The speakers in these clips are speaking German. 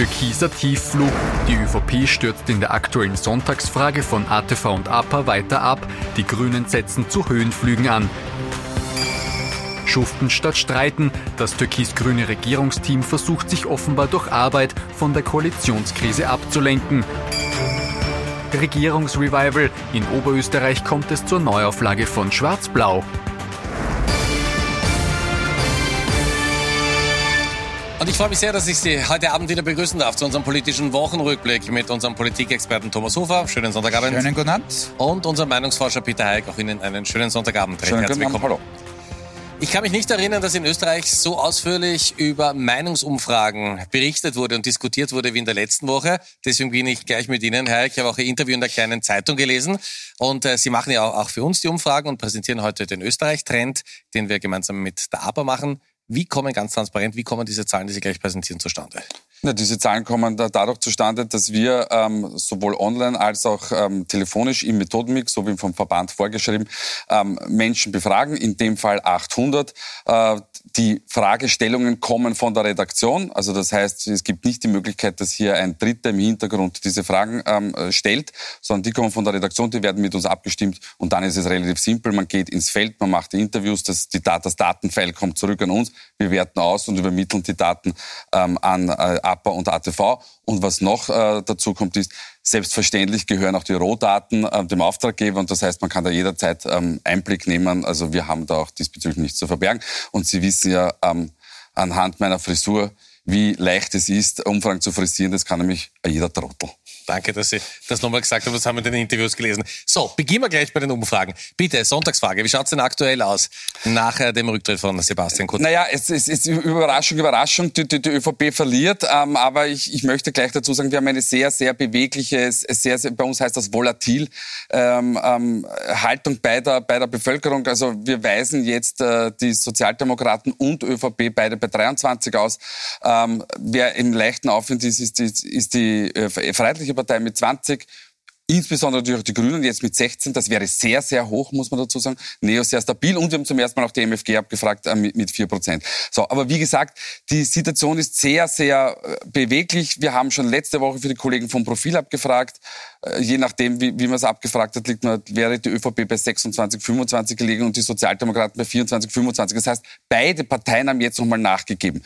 Türkiser Tiefflug. Die ÖVP stürzt in der aktuellen Sonntagsfrage von ATV und APA weiter ab. Die Grünen setzen zu Höhenflügen an. Schuften statt Streiten. Das türkis-grüne Regierungsteam versucht sich offenbar durch Arbeit von der Koalitionskrise abzulenken. Regierungsrevival. In Oberösterreich kommt es zur Neuauflage von Schwarz-Blau. Freue mich sehr, dass ich Sie heute Abend wieder begrüßen darf zu unserem politischen Wochenrückblick mit unserem Politikexperten Thomas Hofer. Schönen Sonntagabend. Schönen guten Abend. Und unserem Meinungsforscher Peter Heik. Auch Ihnen einen schönen Sonntagabend. Schönen guten Abend. Hallo. Ich kann mich nicht erinnern, dass in Österreich so ausführlich über Meinungsumfragen berichtet wurde und diskutiert wurde wie in der letzten Woche. Deswegen bin ich gleich mit Ihnen, Herr. Ich habe auch Ihr Interview in der kleinen Zeitung gelesen. Und äh, Sie machen ja auch für uns die Umfragen und präsentieren heute den Österreich-Trend, den wir gemeinsam mit der APA machen. Wie kommen ganz transparent, wie kommen diese Zahlen, die Sie gleich präsentieren, zustande? Ja, diese Zahlen kommen da dadurch zustande, dass wir ähm, sowohl online als auch ähm, telefonisch im Methodenmix, so wie vom Verband vorgeschrieben, ähm, Menschen befragen, in dem Fall 800. Äh, die Fragestellungen kommen von der Redaktion. Also das heißt, es gibt nicht die Möglichkeit, dass hier ein Dritter im Hintergrund diese Fragen ähm, stellt, sondern die kommen von der Redaktion, die werden mit uns abgestimmt und dann ist es relativ simpel. Man geht ins Feld, man macht die Interviews, das, die, das Datenfile kommt zurück an uns, wir werten aus und übermitteln die Daten ähm, an äh, APA und ATV. Und was noch äh, dazu kommt, ist, selbstverständlich gehören auch die Rohdaten äh, dem Auftraggeber und das heißt, man kann da jederzeit ähm, Einblick nehmen. Also wir haben da auch diesbezüglich nichts zu verbergen. Und Sie wissen ja ähm, anhand meiner Frisur, wie leicht es ist, Umfragen zu frisieren. Das kann nämlich jeder Trottel. Danke, dass Sie das nochmal gesagt haben. Das haben wir in den Interviews gelesen. So, beginnen wir gleich bei den Umfragen. Bitte, Sonntagsfrage. Wie schaut es denn aktuell aus nach äh, dem Rücktritt von Sebastian Kurz? Naja, es, es ist Überraschung, Überraschung. Die, die, die ÖVP verliert. Ähm, aber ich, ich möchte gleich dazu sagen, wir haben eine sehr, sehr bewegliche, sehr, sehr, bei uns heißt das volatil, ähm, ähm, Haltung bei der, bei der Bevölkerung. Also wir weisen jetzt äh, die Sozialdemokraten und ÖVP beide bei 23 aus. Ähm, wer im leichten Aufwind ist, ist die, ist die äh, Freiheitliche Partei mit 20, insbesondere durch die Grünen jetzt mit 16, das wäre sehr, sehr hoch, muss man dazu sagen. Neo sehr stabil und wir haben zum ersten Mal auch die MFG abgefragt äh, mit, mit 4 Prozent. So, aber wie gesagt, die Situation ist sehr, sehr äh, beweglich. Wir haben schon letzte Woche für die Kollegen vom Profil abgefragt. Äh, je nachdem, wie, wie man es abgefragt hat, liegt man, wäre die ÖVP bei 26, 25 gelegen und die Sozialdemokraten bei 24, 25. Das heißt, beide Parteien haben jetzt nochmal nachgegeben.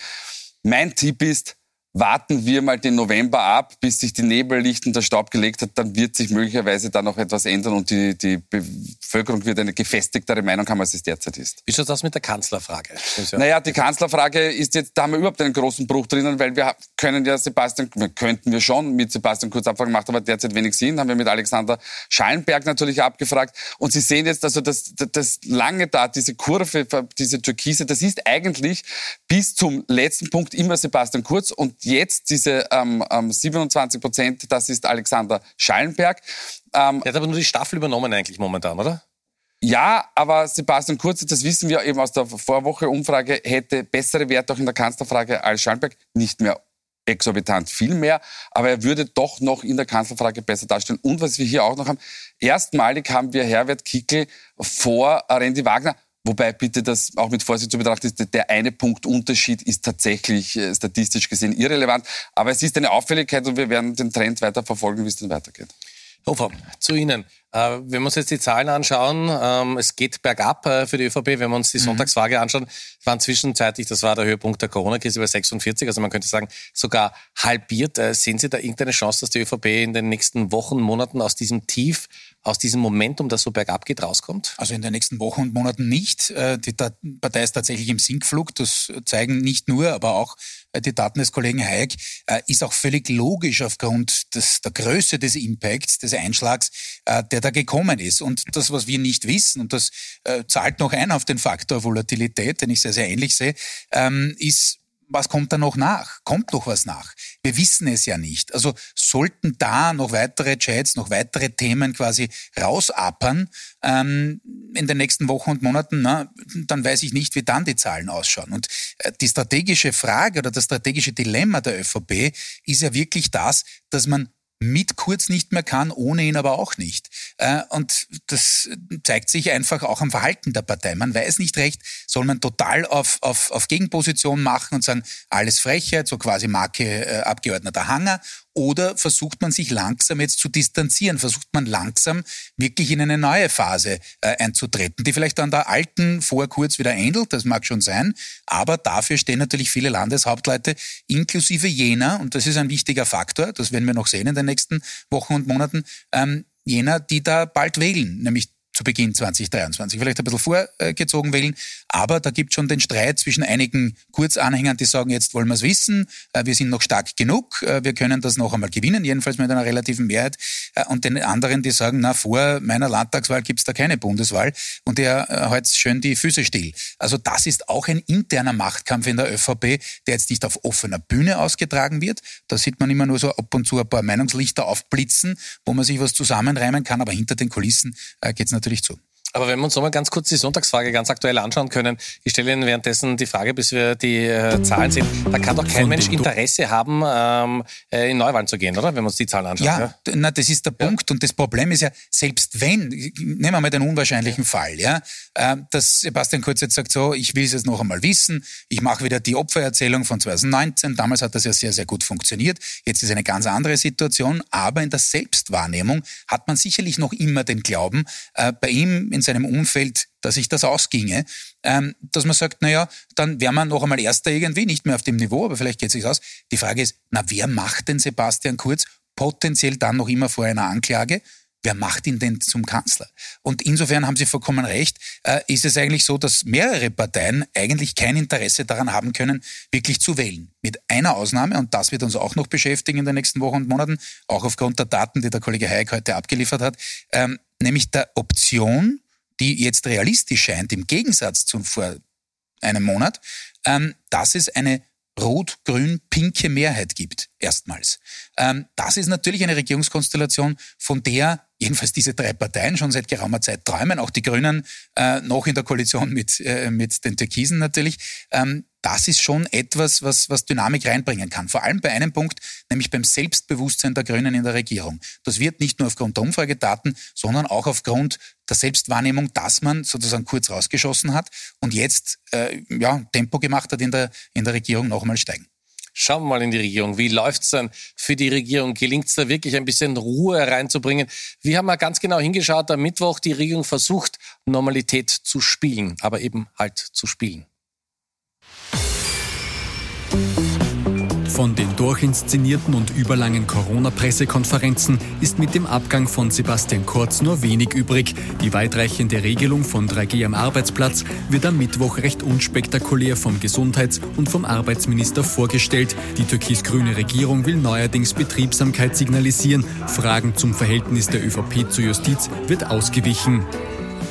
Mein Tipp ist, warten wir mal den November ab, bis sich die Nebellichten der Staub gelegt hat, dann wird sich möglicherweise da noch etwas ändern und die, die Bevölkerung wird eine gefestigtere Meinung haben, als es derzeit ist. Wie schaut das mit der Kanzlerfrage? Ja naja, die Kanzlerfrage ist jetzt, da haben wir überhaupt einen großen Bruch drinnen, weil wir können ja Sebastian, könnten wir schon mit Sebastian Kurz abfragen, macht aber derzeit wenig Sinn, haben wir mit Alexander Schallenberg natürlich abgefragt und Sie sehen jetzt, also das, das lange da, diese Kurve, diese Türkise, das ist eigentlich bis zum letzten Punkt immer Sebastian Kurz und jetzt diese ähm, 27 ähm, Prozent, das ist Alexander Schallenberg. Ähm, er hat aber nur die Staffel übernommen eigentlich momentan, oder? Ja, aber Sebastian Kurz, das wissen wir eben aus der Vorwoche-Umfrage, hätte bessere Werte auch in der Kanzlerfrage als Schallenberg. Nicht mehr exorbitant viel mehr, aber er würde doch noch in der Kanzlerfrage besser darstellen. Und was wir hier auch noch haben, erstmalig haben wir Herbert Kickel vor Randy Wagner. Wobei bitte das auch mit Vorsicht zu betrachten ist, der eine Punkt Unterschied ist tatsächlich äh, statistisch gesehen irrelevant. Aber es ist eine Auffälligkeit und wir werden den Trend weiter verfolgen, wie es dann weitergeht. Hofer, zu Ihnen. Äh, wenn wir uns jetzt die Zahlen anschauen, ähm, es geht bergab äh, für die ÖVP. Wenn wir uns die mhm. Sonntagsfrage anschauen, waren zwischenzeitlich, das war der Höhepunkt der Corona-Krise bei 46, also man könnte sagen, sogar halbiert. Äh, sehen Sie da irgendeine Chance, dass die ÖVP in den nächsten Wochen, Monaten aus diesem Tief, aus diesem Momentum, das so bergab geht, rauskommt? Also in den nächsten Wochen und Monaten nicht. Die Partei ist tatsächlich im Sinkflug. Das zeigen nicht nur, aber auch die Daten des Kollegen Hayek, ist auch völlig logisch aufgrund des, der Größe des Impacts, des Einschlags, der da gekommen ist. Und das, was wir nicht wissen, und das äh, zahlt noch ein auf den Faktor Volatilität, den ich sehr, sehr ähnlich sehe, ähm, ist, was kommt da noch nach? Kommt noch was nach? Wir wissen es ja nicht. Also sollten da noch weitere Chats, noch weitere Themen quasi rausappern ähm, in den nächsten Wochen und Monaten, na, dann weiß ich nicht, wie dann die Zahlen ausschauen. Und äh, die strategische Frage oder das strategische Dilemma der ÖVP ist ja wirklich das, dass man mit Kurz nicht mehr kann, ohne ihn aber auch nicht. Äh, und das zeigt sich einfach auch am Verhalten der Partei. Man weiß nicht recht, soll man total auf, auf, auf Gegenposition machen und sagen, alles Frechheit, so quasi Marke äh, Abgeordneter Hanger, oder versucht man sich langsam jetzt zu distanzieren? Versucht man langsam wirklich in eine neue Phase äh, einzutreten, die vielleicht an der alten vor kurz wieder ähnelt, das mag schon sein, aber dafür stehen natürlich viele Landeshauptleute inklusive jener, und das ist ein wichtiger Faktor, das werden wir noch sehen in den nächsten Wochen und Monaten, ähm, jener, die da bald wählen, nämlich zu Beginn 2023. Vielleicht ein bisschen vorgezogen wählen, aber da gibt schon den Streit zwischen einigen Kurzanhängern, die sagen, jetzt wollen wir es wissen, äh, wir sind noch stark genug, äh, wir können das noch einmal gewinnen, jedenfalls mit einer relativen Mehrheit. Äh, und den anderen, die sagen, na, vor meiner Landtagswahl gibt es da keine Bundeswahl und der hält schön die Füße still. Also das ist auch ein interner Machtkampf in der ÖVP, der jetzt nicht auf offener Bühne ausgetragen wird. Da sieht man immer nur so ab und zu ein paar Meinungslichter aufblitzen, wo man sich was zusammenreimen kann, aber hinter den Kulissen geht es natürlich natürlich zu. Aber wenn wir uns nochmal ganz kurz die Sonntagsfrage ganz aktuell anschauen können, ich stelle Ihnen währenddessen die Frage, bis wir die äh, Zahlen sehen, da kann doch kein Mensch Interesse haben, ähm, äh, in Neuwahlen zu gehen, oder? Wenn wir uns die Zahlen anschauen. Ja, ja? Na, das ist der. Punkt. Und das Problem ist ja, selbst wenn, nehmen wir mal den unwahrscheinlichen. Fall, ja, äh, dass Sebastian Kurz jetzt sagt, so, ich will es jetzt noch einmal wissen, ich mache wieder die Opfererzählung von 2019, damals hat das ja sehr, sehr gut funktioniert, jetzt ist eine ganz andere Situation, aber in der Selbstwahrnehmung hat man sicherlich noch immer den Glauben, äh, bei ihm in seinem Umfeld, dass sich das ausginge, ähm, dass man sagt, naja, dann wäre man noch einmal Erster irgendwie, nicht mehr auf dem Niveau, aber vielleicht geht es sich aus. Die Frage ist, na, wer macht denn Sebastian Kurz potenziell dann noch immer vor einer Anklage? Wer macht ihn denn zum Kanzler? Und insofern haben Sie vollkommen recht, äh, ist es eigentlich so, dass mehrere Parteien eigentlich kein Interesse daran haben können, wirklich zu wählen. Mit einer Ausnahme, und das wird uns auch noch beschäftigen in den nächsten Wochen und Monaten, auch aufgrund der Daten, die der Kollege Hayek heute abgeliefert hat, ähm, nämlich der Option, die jetzt realistisch scheint, im Gegensatz zu vor einem Monat, ähm, dass es eine rot-grün-pinke Mehrheit gibt, erstmals. Ähm, das ist natürlich eine Regierungskonstellation, von der jedenfalls diese drei Parteien schon seit geraumer Zeit träumen, auch die Grünen äh, noch in der Koalition mit, äh, mit den Türkisen natürlich. Ähm, das ist schon etwas, was, was Dynamik reinbringen kann. Vor allem bei einem Punkt, nämlich beim Selbstbewusstsein der Grünen in der Regierung. Das wird nicht nur aufgrund der Umfragedaten, sondern auch aufgrund der Selbstwahrnehmung, dass man sozusagen kurz rausgeschossen hat und jetzt äh, ja, Tempo gemacht hat in der, in der Regierung noch einmal steigen. Schauen wir mal in die Regierung. Wie läuft's dann für die Regierung? Gelingt es da wirklich ein bisschen Ruhe reinzubringen? Wir haben mal ganz genau hingeschaut. Am Mittwoch die Regierung versucht, Normalität zu spielen, aber eben halt zu spielen. Von den durchinszenierten und überlangen Corona-Pressekonferenzen ist mit dem Abgang von Sebastian Kurz nur wenig übrig. Die weitreichende Regelung von 3G am Arbeitsplatz wird am Mittwoch recht unspektakulär vom Gesundheits- und vom Arbeitsminister vorgestellt. Die türkis-grüne Regierung will neuerdings Betriebsamkeit signalisieren. Fragen zum Verhältnis der ÖVP zur Justiz wird ausgewichen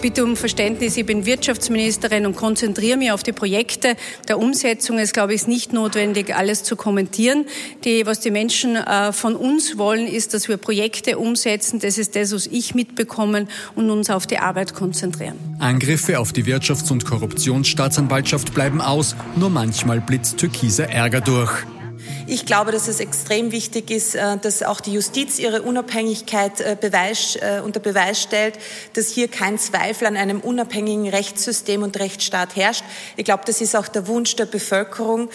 bitte um Verständnis. Ich bin Wirtschaftsministerin und konzentriere mich auf die Projekte der Umsetzung. Es, glaube ich, ist nicht notwendig, alles zu kommentieren. Die, was die Menschen äh, von uns wollen, ist, dass wir Projekte umsetzen. Das ist das, was ich mitbekommen und uns auf die Arbeit konzentrieren. Angriffe auf die Wirtschafts- und Korruptionsstaatsanwaltschaft bleiben aus. Nur manchmal blitzt türkiser Ärger durch. Ich glaube, dass es extrem wichtig ist, äh, dass auch die Justiz ihre Unabhängigkeit äh, Beweis, äh, unter Beweis stellt, dass hier kein Zweifel an einem unabhängigen Rechtssystem und Rechtsstaat herrscht. Ich glaube, das ist auch der Wunsch der Bevölkerung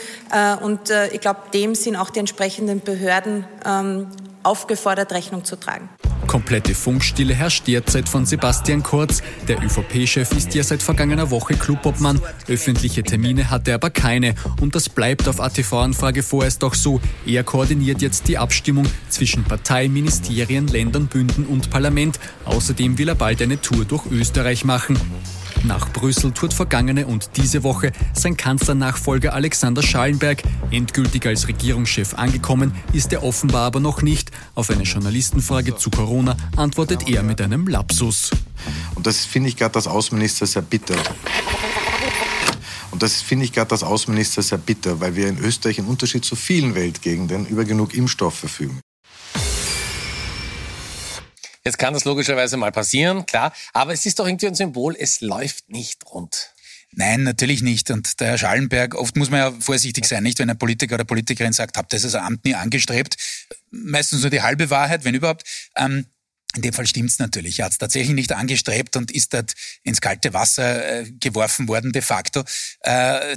und ich glaube, dem sind auch die entsprechenden Behörden ähm, aufgefordert, Rechnung zu tragen. Komplette Funkstille herrscht derzeit von Sebastian Kurz. Der ÖVP-Chef ist ja seit vergangener Woche Clubobmann. Öffentliche Termine hat er aber keine. Und das bleibt auf ATV-Anfrage vorerst auch so. Er koordiniert jetzt die Abstimmung zwischen Partei, Ministerien, Ländern, Bünden und Parlament. Außerdem will er bald eine Tour durch Österreich machen. Nach Brüssel tourt vergangene und diese Woche sein Kanzlernachfolger Alexander Schallenberg. Endgültig als Regierungschef angekommen ist er offenbar aber noch nicht. Auf eine Journalistenfrage zu Corona antwortet er mit einem Lapsus. Und das finde ich gerade als Außenminister sehr bitter. Und das finde ich gerade als Außenminister sehr bitter, weil wir in Österreich im Unterschied zu vielen Weltgegenden über genug Impfstoff verfügen. Jetzt kann das logischerweise mal passieren, klar. Aber es ist doch irgendwie ein Symbol, es läuft nicht rund. Nein, natürlich nicht. Und der Herr Schallenberg, oft muss man ja vorsichtig sein, nicht? Wenn ein Politiker oder Politikerin sagt, habt ihr das Amt nie angestrebt? meistens nur die halbe Wahrheit, wenn überhaupt. Ähm, in dem Fall stimmt's natürlich. Er hat es tatsächlich nicht angestrebt und ist dort ins kalte Wasser äh, geworfen worden de facto. Äh,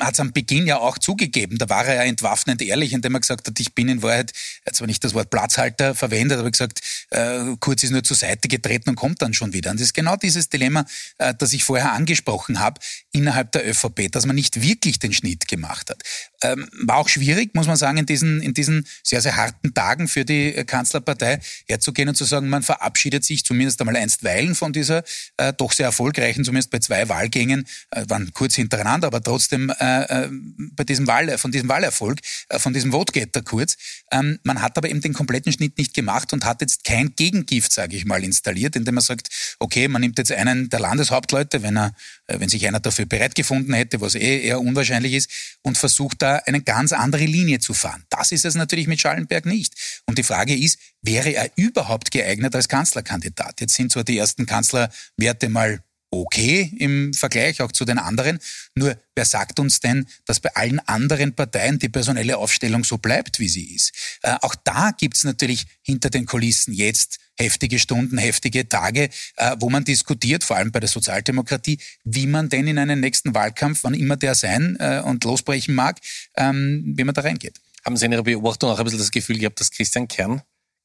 hat es am Beginn ja auch zugegeben. Da war er ja entwaffnend ehrlich, indem er gesagt hat, ich bin in Wahrheit, zwar nicht das Wort Platzhalter verwendet, aber gesagt, äh, Kurz ist nur zur Seite getreten und kommt dann schon wieder. Und das ist genau dieses Dilemma, äh, das ich vorher angesprochen habe, innerhalb der ÖVP, dass man nicht wirklich den Schnitt gemacht hat. Ähm, war auch schwierig, muss man sagen, in diesen, in diesen sehr, sehr harten Tagen für die Kanzlerpartei herzugehen und zu sagen, man verabschiedet sich zumindest einmal einstweilen von dieser äh, doch sehr erfolgreichen, zumindest bei zwei Wahlgängen, äh, waren kurz hintereinander, aber trotzdem äh, äh, bei diesem Wahl, von diesem Wahlerfolg, äh, von diesem Votegetter kurz. Ähm, man hat aber eben den kompletten Schnitt nicht gemacht und hat jetzt kein Gegengift, sage ich mal, installiert, indem man sagt, okay, man nimmt jetzt einen der Landeshauptleute, wenn er, äh, wenn sich einer dafür bereit gefunden hätte, was eh eher unwahrscheinlich ist, und versucht da eine ganz andere Linie zu fahren. Das ist es natürlich mit Schallenberg nicht. Und die Frage ist, wäre er überhaupt geeignet als Kanzlerkandidat? Jetzt sind zwar die ersten Kanzlerwerte mal okay im Vergleich auch zu den anderen. Nur wer sagt uns denn, dass bei allen anderen Parteien die personelle Aufstellung so bleibt, wie sie ist? Äh, auch da gibt's natürlich hinter den Kulissen jetzt heftige Stunden, heftige Tage, äh, wo man diskutiert, vor allem bei der Sozialdemokratie, wie man denn in einen nächsten Wahlkampf, wann immer der sein äh, und losbrechen mag, ähm, wie man da reingeht. Haben Sie in Ihrer Beobachtung auch ein bisschen das Gefühl gehabt, dass Christian Kern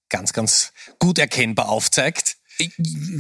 ganz, ganz gut erkennbar aufzeigt,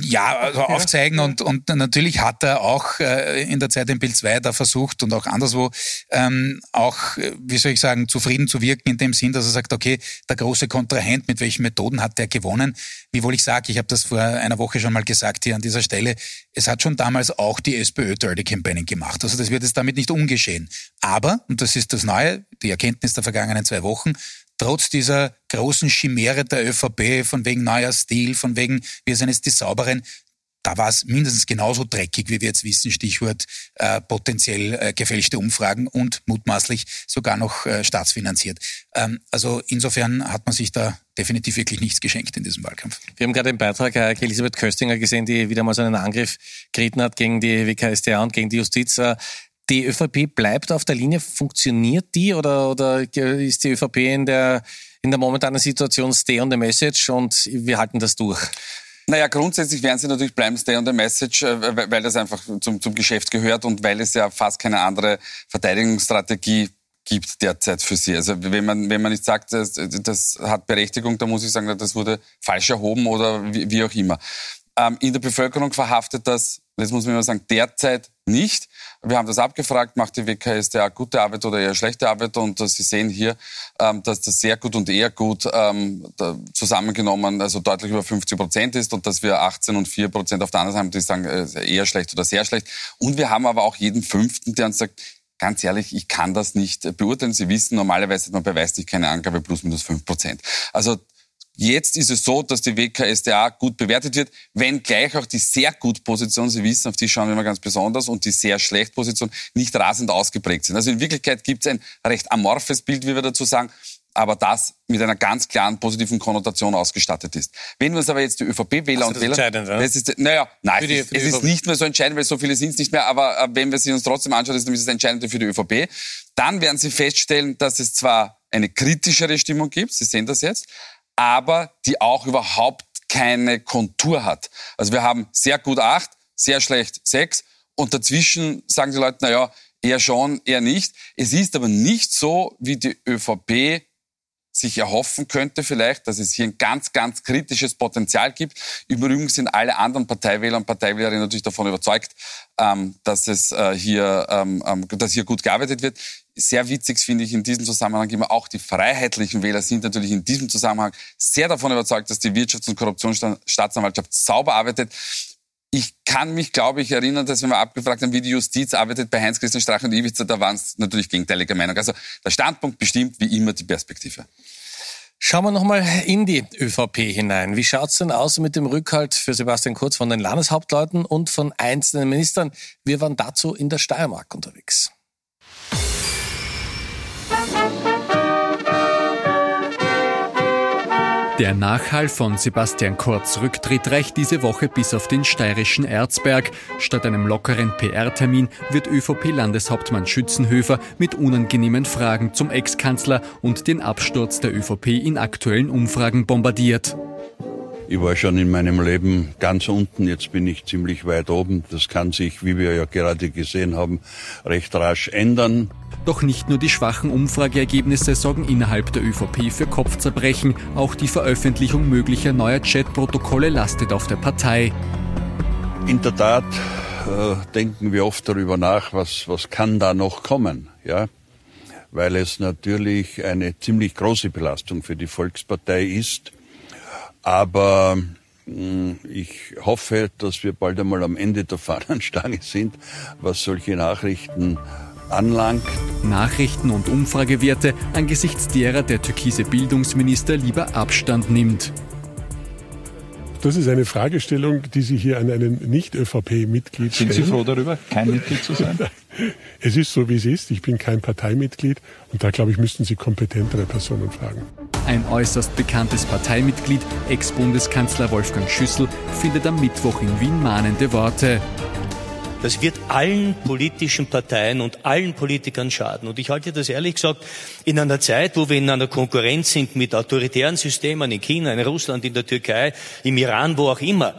ja, also aufzeigen und, und natürlich hat er auch äh, in der Zeit im Bild 2 da versucht und auch anderswo ähm, auch, äh, wie soll ich sagen, zufrieden zu wirken in dem Sinn, dass er sagt, okay, der große Kontrahent, mit welchen Methoden hat der gewonnen? Wiewohl ich sage, ich habe das vor einer Woche schon mal gesagt hier an dieser Stelle, es hat schon damals auch die SPÖ Dirty Campaigning gemacht. Also das wird jetzt damit nicht ungeschehen. Aber, und das ist das Neue, die Erkenntnis der vergangenen zwei Wochen, trotz dieser großen Chimäre der ÖVP, von wegen neuer Stil, von wegen wir sind jetzt die Sauberen, da war es mindestens genauso dreckig, wie wir jetzt wissen, Stichwort äh, potenziell äh, gefälschte Umfragen und mutmaßlich sogar noch äh, staatsfinanziert. Ähm, also insofern hat man sich da definitiv wirklich nichts geschenkt in diesem Wahlkampf. Wir haben gerade im Beitrag äh, Elisabeth Köstinger gesehen, die wieder mal so einen Angriff geritten hat gegen die WKStA und gegen die Justiz. Die ÖVP bleibt auf der Linie. Funktioniert die oder, oder ist die ÖVP in der, in der momentanen Situation stay on the message und wir halten das durch? Naja, grundsätzlich werden sie natürlich bleiben, stay on the message, äh, weil das einfach zum, zum Geschäft gehört und weil es ja fast keine andere Verteidigungsstrategie gibt derzeit für sie. Also wenn man, wenn man nicht sagt, das, das hat Berechtigung, dann muss ich sagen, das wurde falsch erhoben oder wie, wie auch immer. Ähm, in der Bevölkerung verhaftet das, das muss man immer sagen, derzeit nicht. Wir haben das abgefragt, macht die WKStA gute Arbeit oder eher schlechte Arbeit und äh, Sie sehen hier, ähm, dass das sehr gut und eher gut ähm, zusammengenommen also deutlich über 50 Prozent ist und dass wir 18 und 4 Prozent auf der anderen Seite, die sagen äh, eher schlecht oder sehr schlecht. Und wir haben aber auch jeden Fünften, der uns sagt, ganz ehrlich, ich kann das nicht beurteilen. Sie wissen, normalerweise man beweist nicht keine Angabe plus minus 5 Prozent. Also Jetzt ist es so, dass die WKSDA gut bewertet wird, wenn gleich auch die sehr gut Position, Sie wissen, auf die schauen wir immer ganz besonders, und die sehr schlecht Position nicht rasend ausgeprägt sind. Also in Wirklichkeit gibt es ein recht amorphes Bild, wie wir dazu sagen, aber das mit einer ganz klaren positiven Konnotation ausgestattet ist. Wenn wir uns aber jetzt die ÖVP-Wähler und Wähler... Entscheidend? Das ist, naja, nein, für die, für es ist nicht mehr so entscheidend, weil so viele sind es nicht mehr, aber äh, wenn wir sie uns trotzdem anschauen, ist es das Entscheidende für die ÖVP. Dann werden Sie feststellen, dass es zwar eine kritischere Stimmung gibt, Sie sehen das jetzt, aber die auch überhaupt keine Kontur hat. Also wir haben sehr gut acht, sehr schlecht sechs und dazwischen sagen die Leute, na ja, eher schon, eher nicht. Es ist aber nicht so, wie die ÖVP sich erhoffen könnte vielleicht, dass es hier ein ganz, ganz kritisches Potenzial gibt. Übrigens sind alle anderen Parteiwähler und Parteiwählerinnen natürlich davon überzeugt, ähm, dass es äh, hier, ähm, ähm, dass hier gut gearbeitet wird. Sehr witzig finde ich in diesem Zusammenhang immer auch die freiheitlichen Wähler sind natürlich in diesem Zusammenhang sehr davon überzeugt, dass die Wirtschafts- und Korruptionsstaatsanwaltschaft sauber arbeitet. Ich kann mich, glaube ich, erinnern, dass wir mal abgefragt haben, wie die Justiz arbeitet bei Heinz-Christian Strache und Iwica, da waren es natürlich gegenteiliger Meinung. Also der Standpunkt bestimmt wie immer die Perspektive. Schauen wir nochmal in die ÖVP hinein. Wie schaut's denn aus mit dem Rückhalt für Sebastian Kurz von den Landeshauptleuten und von einzelnen Ministern? Wir waren dazu in der Steiermark unterwegs. Der Nachhall von Sebastian Kurz Rücktritt reicht diese Woche bis auf den steirischen Erzberg. Statt einem lockeren PR-Termin wird ÖVP-Landeshauptmann Schützenhöfer mit unangenehmen Fragen zum Ex-Kanzler und den Absturz der ÖVP in aktuellen Umfragen bombardiert. Ich war schon in meinem Leben ganz unten, jetzt bin ich ziemlich weit oben. Das kann sich, wie wir ja gerade gesehen haben, recht rasch ändern. Doch nicht nur die schwachen Umfrageergebnisse sorgen innerhalb der ÖVP für Kopfzerbrechen, auch die Veröffentlichung möglicher neuer Chatprotokolle lastet auf der Partei. In der Tat äh, denken wir oft darüber nach, was, was kann da noch kommen, ja? Weil es natürlich eine ziemlich große Belastung für die Volkspartei ist, aber hm, ich hoffe, dass wir bald einmal am Ende der Fahnenstange sind, was solche Nachrichten anlangt. Nachrichten und Umfragewerte, angesichts derer der türkise Bildungsminister lieber Abstand nimmt. Das ist eine Fragestellung, die Sie hier an einen Nicht-ÖVP-Mitglied stellen. Sind Sie froh darüber, kein Mitglied zu sein? Es ist so, wie es ist. Ich bin kein Parteimitglied und da, glaube ich, müssten Sie kompetentere Personen fragen. Ein äußerst bekanntes Parteimitglied, Ex-Bundeskanzler Wolfgang Schüssel, findet am Mittwoch in Wien mahnende Worte. Das wird allen politischen Parteien und allen Politikern schaden. Und ich halte das ehrlich gesagt in einer Zeit, wo wir in einer Konkurrenz sind mit autoritären Systemen in China, in Russland, in der Türkei, im Iran, wo auch immer.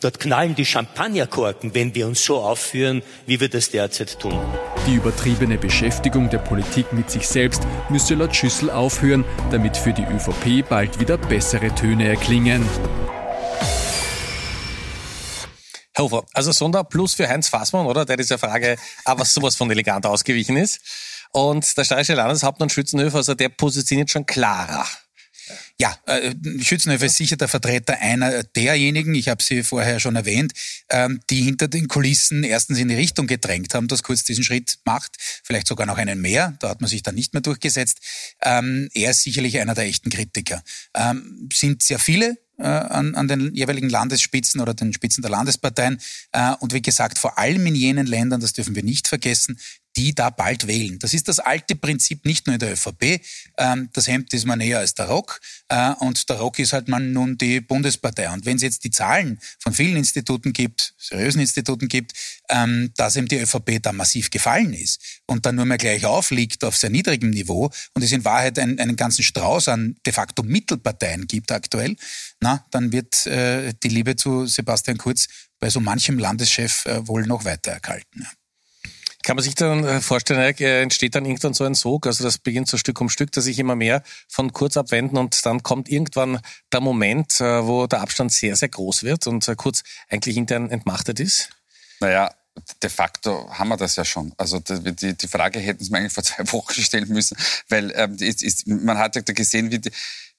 Dort knallen die Champagnerkorken, wenn wir uns so aufführen, wie wir das derzeit tun. Die übertriebene Beschäftigung der Politik mit sich selbst müsse laut Schüssel aufhören, damit für die ÖVP bald wieder bessere Töne erklingen. Hofer, also Sonderplus für Heinz Fassmann, oder? Der dieser Frage aber sowas von elegant ausgewichen ist. Und der steirische Landeshauptmann Schützenhöfer, also der positioniert schon klarer. Ja, äh, Schützenhöfer ist sicher der Vertreter einer derjenigen, ich habe sie vorher schon erwähnt, ähm, die hinter den Kulissen erstens in die Richtung gedrängt haben, dass Kurz diesen Schritt macht, vielleicht sogar noch einen mehr, da hat man sich dann nicht mehr durchgesetzt. Ähm, er ist sicherlich einer der echten Kritiker. Ähm, sind sehr viele, an, an den jeweiligen Landesspitzen oder den Spitzen der Landesparteien. Äh, und wie gesagt, vor allem in jenen Ländern, das dürfen wir nicht vergessen, die da bald wählen. Das ist das alte Prinzip nicht nur in der ÖVP. Ähm, das Hemd ist man näher als der Rock äh, und der Rock ist halt man nun die Bundespartei. Und wenn es jetzt die Zahlen von vielen Instituten gibt, seriösen Instituten gibt, ähm, dass eben die ÖVP da massiv gefallen ist und dann nur mehr gleich aufliegt auf sehr niedrigem Niveau und es in Wahrheit einen, einen ganzen Strauß an de facto Mittelparteien gibt aktuell, na, dann wird äh, die Liebe zu Sebastian Kurz bei so manchem Landeschef äh, wohl noch weiter erkalten. Kann man sich dann äh, vorstellen, äh, entsteht dann irgendwann so ein Sog, also das beginnt so Stück um Stück, dass sich immer mehr von Kurz abwenden und dann kommt irgendwann der Moment, äh, wo der Abstand sehr, sehr groß wird und Kurz eigentlich intern entmachtet ist? Naja, de facto haben wir das ja schon. Also die, die Frage hätten Sie mir eigentlich vor zwei Wochen stellen müssen, weil ähm, ist, ist, man hat ja gesehen, wie,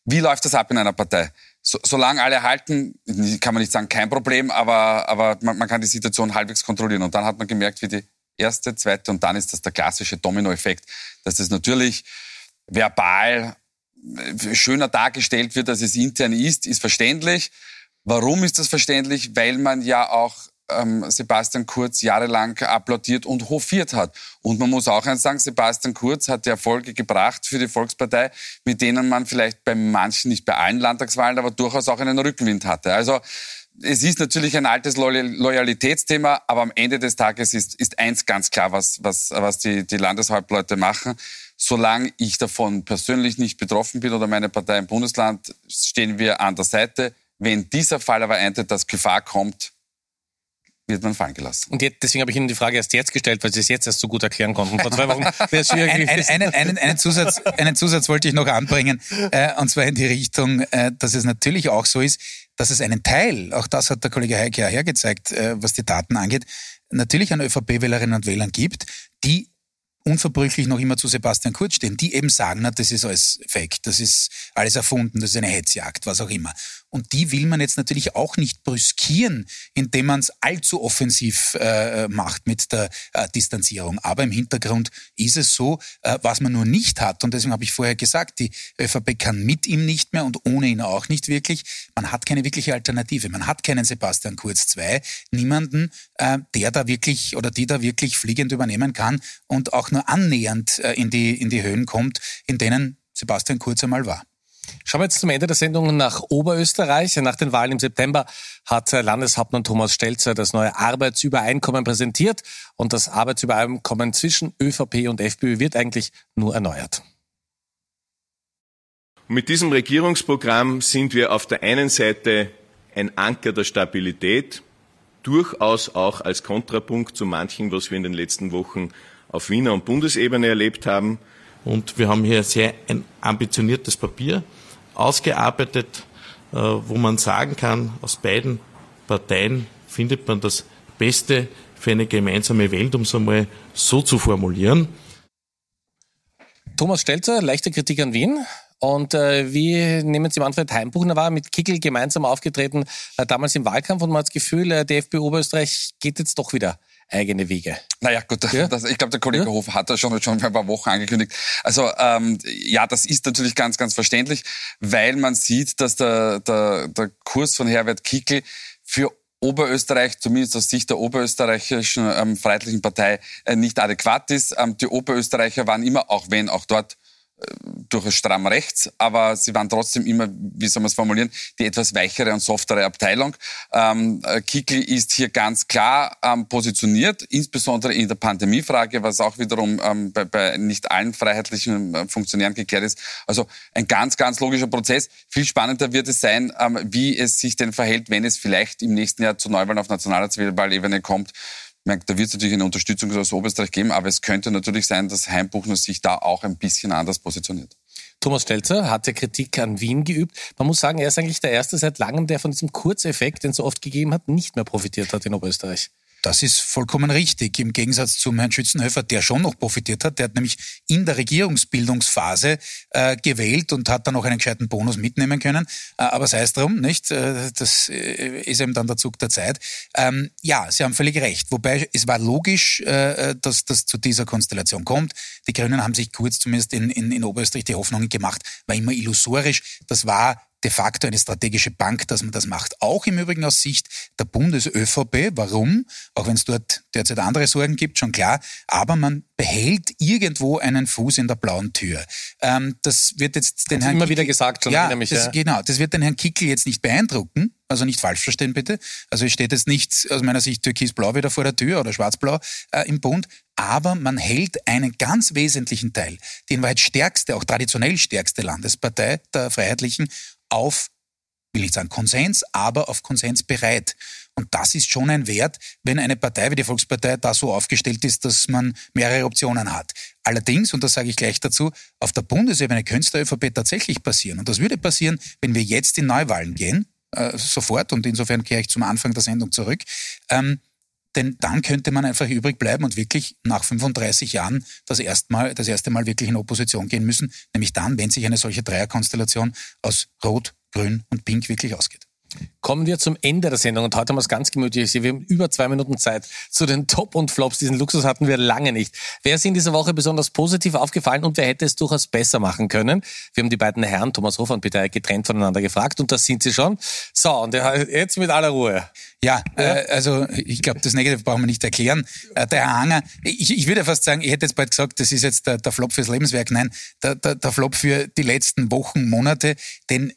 wie läuft das ab in einer Partei. So, solange alle halten, kann man nicht sagen, kein Problem, aber, aber man, man kann die Situation halbwegs kontrollieren. Und dann hat man gemerkt, wie die erste, zweite und dann ist das der klassische Dominoeffekt, dass das natürlich verbal äh, schöner dargestellt wird, als es intern ist, ist verständlich. Warum ist das verständlich? Weil man ja auch ähm, Sebastian Kurz jahrelang applaudiert und hofiert hat. Und man muss auch eins sagen, Sebastian Kurz hat Erfolge gebracht für die Volkspartei, mit denen man vielleicht bei manchen, nicht bei allen Landtagswahlen, aber durchaus auch einen Rückenwind hatte. Also es ist natürlich ein altes Loyalitätsthema, aber am Ende des Tages ist, ist eins ganz klar, was, was, was die, die Landeshauptleute machen. Solange ich davon persönlich nicht betroffen bin oder meine Partei im Bundesland, stehen wir an der Seite. Wenn dieser Fall aber eintritt, dass Gefahr kommt, wird man fallen gelassen. Und jetzt, deswegen habe ich Ihnen die Frage erst jetzt gestellt, weil Sie es jetzt erst so gut erklären konnten. Vor zwei Wochen ein, ein, einen, einen, einen, Zusatz, einen Zusatz wollte ich noch anbringen, äh, und zwar in die Richtung, äh, dass es natürlich auch so ist, dass es einen Teil, auch das hat der Kollege Heike ja hergezeigt, äh, was die Daten angeht, natürlich an ÖVP-Wählerinnen und Wählern gibt, die unverbrüchlich noch immer zu Sebastian Kurz stehen, die eben sagen, na, das ist alles fake, das ist alles erfunden, das ist eine Hetzjagd, was auch immer. Und die will man jetzt natürlich auch nicht brüskieren, indem man es allzu offensiv äh, macht mit der äh, Distanzierung. Aber im Hintergrund ist es so, äh, was man nur nicht hat, und deswegen habe ich vorher gesagt, die ÖVP kann mit ihm nicht mehr und ohne ihn auch nicht wirklich. Man hat keine wirkliche Alternative. Man hat keinen Sebastian Kurz 2, niemanden, äh, der da wirklich oder die da wirklich fliegend übernehmen kann und auch nur annähernd äh, in, die, in die Höhen kommt, in denen Sebastian Kurz einmal war. Schauen wir jetzt zum Ende der Sendung nach Oberösterreich. Nach den Wahlen im September hat Landeshauptmann Thomas Stelzer das neue Arbeitsübereinkommen präsentiert und das Arbeitsübereinkommen zwischen ÖVP und FPÖ wird eigentlich nur erneuert. mit diesem Regierungsprogramm sind wir auf der einen Seite ein Anker der Stabilität, durchaus auch als Kontrapunkt zu manchem, was wir in den letzten Wochen auf Wiener und Bundesebene erlebt haben. Und wir haben hier sehr ein ambitioniertes Papier ausgearbeitet, äh, wo man sagen kann, aus beiden Parteien findet man das Beste für eine gemeinsame Welt, um es einmal so zu formulieren. Thomas Stelzer, leichte Kritik an Wien. Und äh, wie nehmen Sie Manfred Heimbuchner war mit Kickel gemeinsam aufgetreten, äh, damals im Wahlkampf und man hat das Gefühl, äh, die FPÖ Oberösterreich geht jetzt doch wieder eigene Wege. Naja, gut, ja? das, ich glaube, der Kollege ja? Hofer hat das schon, schon vor ein paar Wochen angekündigt. Also ähm, ja, das ist natürlich ganz, ganz verständlich, weil man sieht, dass der, der, der Kurs von Herbert Kickel für Oberösterreich, zumindest aus Sicht der oberösterreichischen ähm, Freiheitlichen Partei, äh, nicht adäquat ist. Ähm, die Oberösterreicher waren immer, auch wenn auch dort durchaus stramm rechts, aber sie waren trotzdem immer, wie soll man es formulieren, die etwas weichere und softere Abteilung. Ähm, äh, Kickl ist hier ganz klar ähm, positioniert, insbesondere in der Pandemiefrage, was auch wiederum ähm, bei, bei, nicht allen freiheitlichen äh, Funktionären geklärt ist. Also ein ganz, ganz logischer Prozess. Viel spannender wird es sein, ähm, wie es sich denn verhält, wenn es vielleicht im nächsten Jahr zu Neuwahlen auf nationaler Zivilwahlebene kommt da wird es natürlich eine Unterstützung aus Oberösterreich geben, aber es könnte natürlich sein, dass Heimbuchner sich da auch ein bisschen anders positioniert. Thomas Stelzer hat ja Kritik an Wien geübt. Man muss sagen, er ist eigentlich der Erste seit langem, der von diesem Kurzeffekt, den es so oft gegeben hat, nicht mehr profitiert hat in Oberösterreich. Das ist vollkommen richtig. Im Gegensatz zum Herrn Schützenhöfer, der schon noch profitiert hat. Der hat nämlich in der Regierungsbildungsphase äh, gewählt und hat dann auch einen gescheiten Bonus mitnehmen können. Äh, aber sei es drum, nicht? Äh, das äh, ist eben dann der Zug der Zeit. Ähm, ja, Sie haben völlig recht. Wobei es war logisch, äh, dass das zu dieser Konstellation kommt. Die Grünen haben sich kurz zumindest in, in, in Oberösterreich die Hoffnungen gemacht. War immer illusorisch. Das war de facto eine strategische Bank, dass man das macht. Auch im Übrigen aus Sicht der Bundes-ÖVP. Warum? Auch wenn es dort derzeit andere Sorgen gibt, schon klar. Aber man behält irgendwo einen Fuß in der blauen Tür. Ähm, das wird jetzt den Herrn immer Kickel, wieder gesagt, schon ja, mich, das, ja, genau. Das wird den Herrn Kickel jetzt nicht beeindrucken. Also nicht falsch verstehen bitte. Also es steht jetzt nicht aus meiner Sicht türkisblau wieder vor der Tür oder schwarzblau äh, im Bund. Aber man hält einen ganz wesentlichen Teil, die in Wahrheit stärkste, auch traditionell stärkste Landespartei der Freiheitlichen, auf, will ich sagen Konsens, aber auf Konsens bereit. Und das ist schon ein Wert, wenn eine Partei wie die Volkspartei da so aufgestellt ist, dass man mehrere Optionen hat. Allerdings, und das sage ich gleich dazu, auf der Bundesebene könnte der ÖVP tatsächlich passieren. Und das würde passieren, wenn wir jetzt in Neuwahlen gehen, äh, sofort, und insofern kehre ich zum Anfang der Sendung zurück, ähm, denn dann könnte man einfach übrig bleiben und wirklich nach 35 Jahren das, erste Mal, das erste Mal wirklich in Opposition gehen müssen, nämlich dann, wenn sich eine solche Dreierkonstellation aus Rot, Grün und Pink wirklich ausgeht. Kommen wir zum Ende der Sendung und heute haben wir es ganz gemütlich. Wir haben über zwei Minuten Zeit zu den Top und Flops. Diesen Luxus hatten wir lange nicht. Wer ist in dieser Woche besonders positiv aufgefallen und wer hätte es durchaus besser machen können? Wir haben die beiden Herren, Thomas Hofer und Peter getrennt voneinander gefragt und das sind sie schon. So, und jetzt mit aller Ruhe. Ja, ja? Äh, also ich glaube, das Negative brauchen wir nicht erklären. Äh, der Herr Hanger, ich, ich würde fast sagen, ich hätte jetzt bald gesagt, das ist jetzt der, der Flop fürs Lebenswerk. Nein, der, der, der Flop für die letzten Wochen, Monate, denn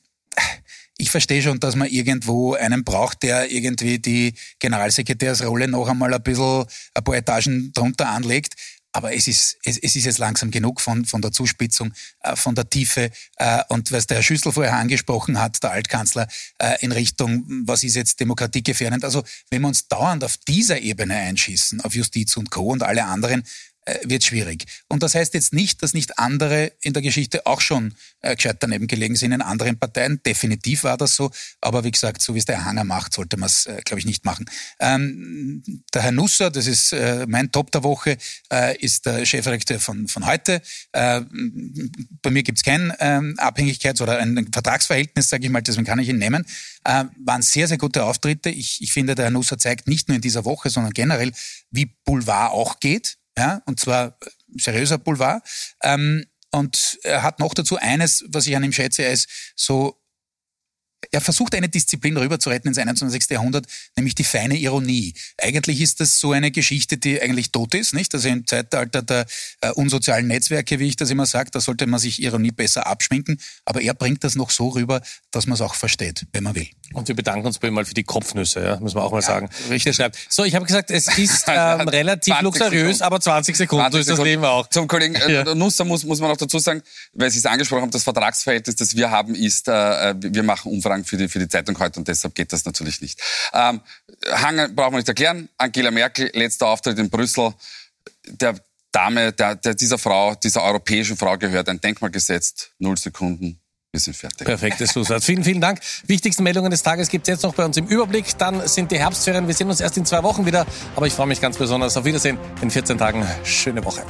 ich verstehe schon, dass man irgendwo einen braucht, der irgendwie die Generalsekretärsrolle noch einmal ein bisschen ein paar Etagen drunter anlegt. Aber es ist, es, es ist jetzt langsam genug von, von der Zuspitzung, äh, von der Tiefe äh, und was der Herr Schüssel vorher angesprochen hat, der Altkanzler, äh, in Richtung, was ist jetzt demokratiegefährdend. Also wenn wir uns dauernd auf dieser Ebene einschießen, auf Justiz und Co. und alle anderen, wird schwierig. Und das heißt jetzt nicht, dass nicht andere in der Geschichte auch schon äh, gescheit daneben gelegen sind in anderen Parteien. Definitiv war das so. Aber wie gesagt, so wie es der Hanger macht, sollte man es, äh, glaube ich, nicht machen. Ähm, der Herr Nusser, das ist äh, mein Top der Woche, äh, ist der Chefredakteur von, von heute. Äh, bei mir gibt es kein ähm, Abhängigkeits- oder ein Vertragsverhältnis, sage ich mal, deswegen kann ich ihn nehmen. Äh, waren sehr, sehr gute Auftritte. Ich, ich finde, der Herr Nusser zeigt nicht nur in dieser Woche, sondern generell, wie Boulevard auch geht ja, und zwar seriöser Boulevard. Ähm, und er hat noch dazu eines, was ich an ihm schätze, er ist so er versucht eine Disziplin rüberzuretten ins 21. Jahrhundert, nämlich die feine Ironie. Eigentlich ist das so eine Geschichte, die eigentlich tot ist, nicht? Also im Zeitalter der äh, unsozialen Netzwerke, wie ich das immer sage, da sollte man sich Ironie besser abschminken. Aber er bringt das noch so rüber, dass man es auch versteht, wenn man will. Und wir bedanken uns bei ihm mal für die Kopfnüsse, ja, muss man auch mal ja, sagen. Richtig schreibt. So, ich habe gesagt, es ist ähm, relativ luxuriös, Sekunden. aber 20 Sekunden, 20 so ist das. Leben auch. Zum Kollegen äh, ja. Nusser muss, muss man auch dazu sagen, weil Sie es angesprochen haben, das Vertragsverhältnis, das wir haben, ist, äh, wir machen Umfragen für die, für die Zeitung heute und deshalb geht das natürlich nicht. Ähm, Hangen brauchen wir nicht erklären. Angela Merkel, letzter Auftritt in Brüssel. Der Dame, der, der dieser Frau, dieser europäischen Frau gehört ein Denkmal gesetzt. Null Sekunden. Wir sind fertig. Perfektes Schlusswort. Vielen, vielen Dank. Wichtigsten Meldungen des Tages gibt es jetzt noch bei uns im Überblick. Dann sind die Herbstferien. Wir sehen uns erst in zwei Wochen wieder. Aber ich freue mich ganz besonders. Auf Wiedersehen in 14 Tagen. Schöne Woche.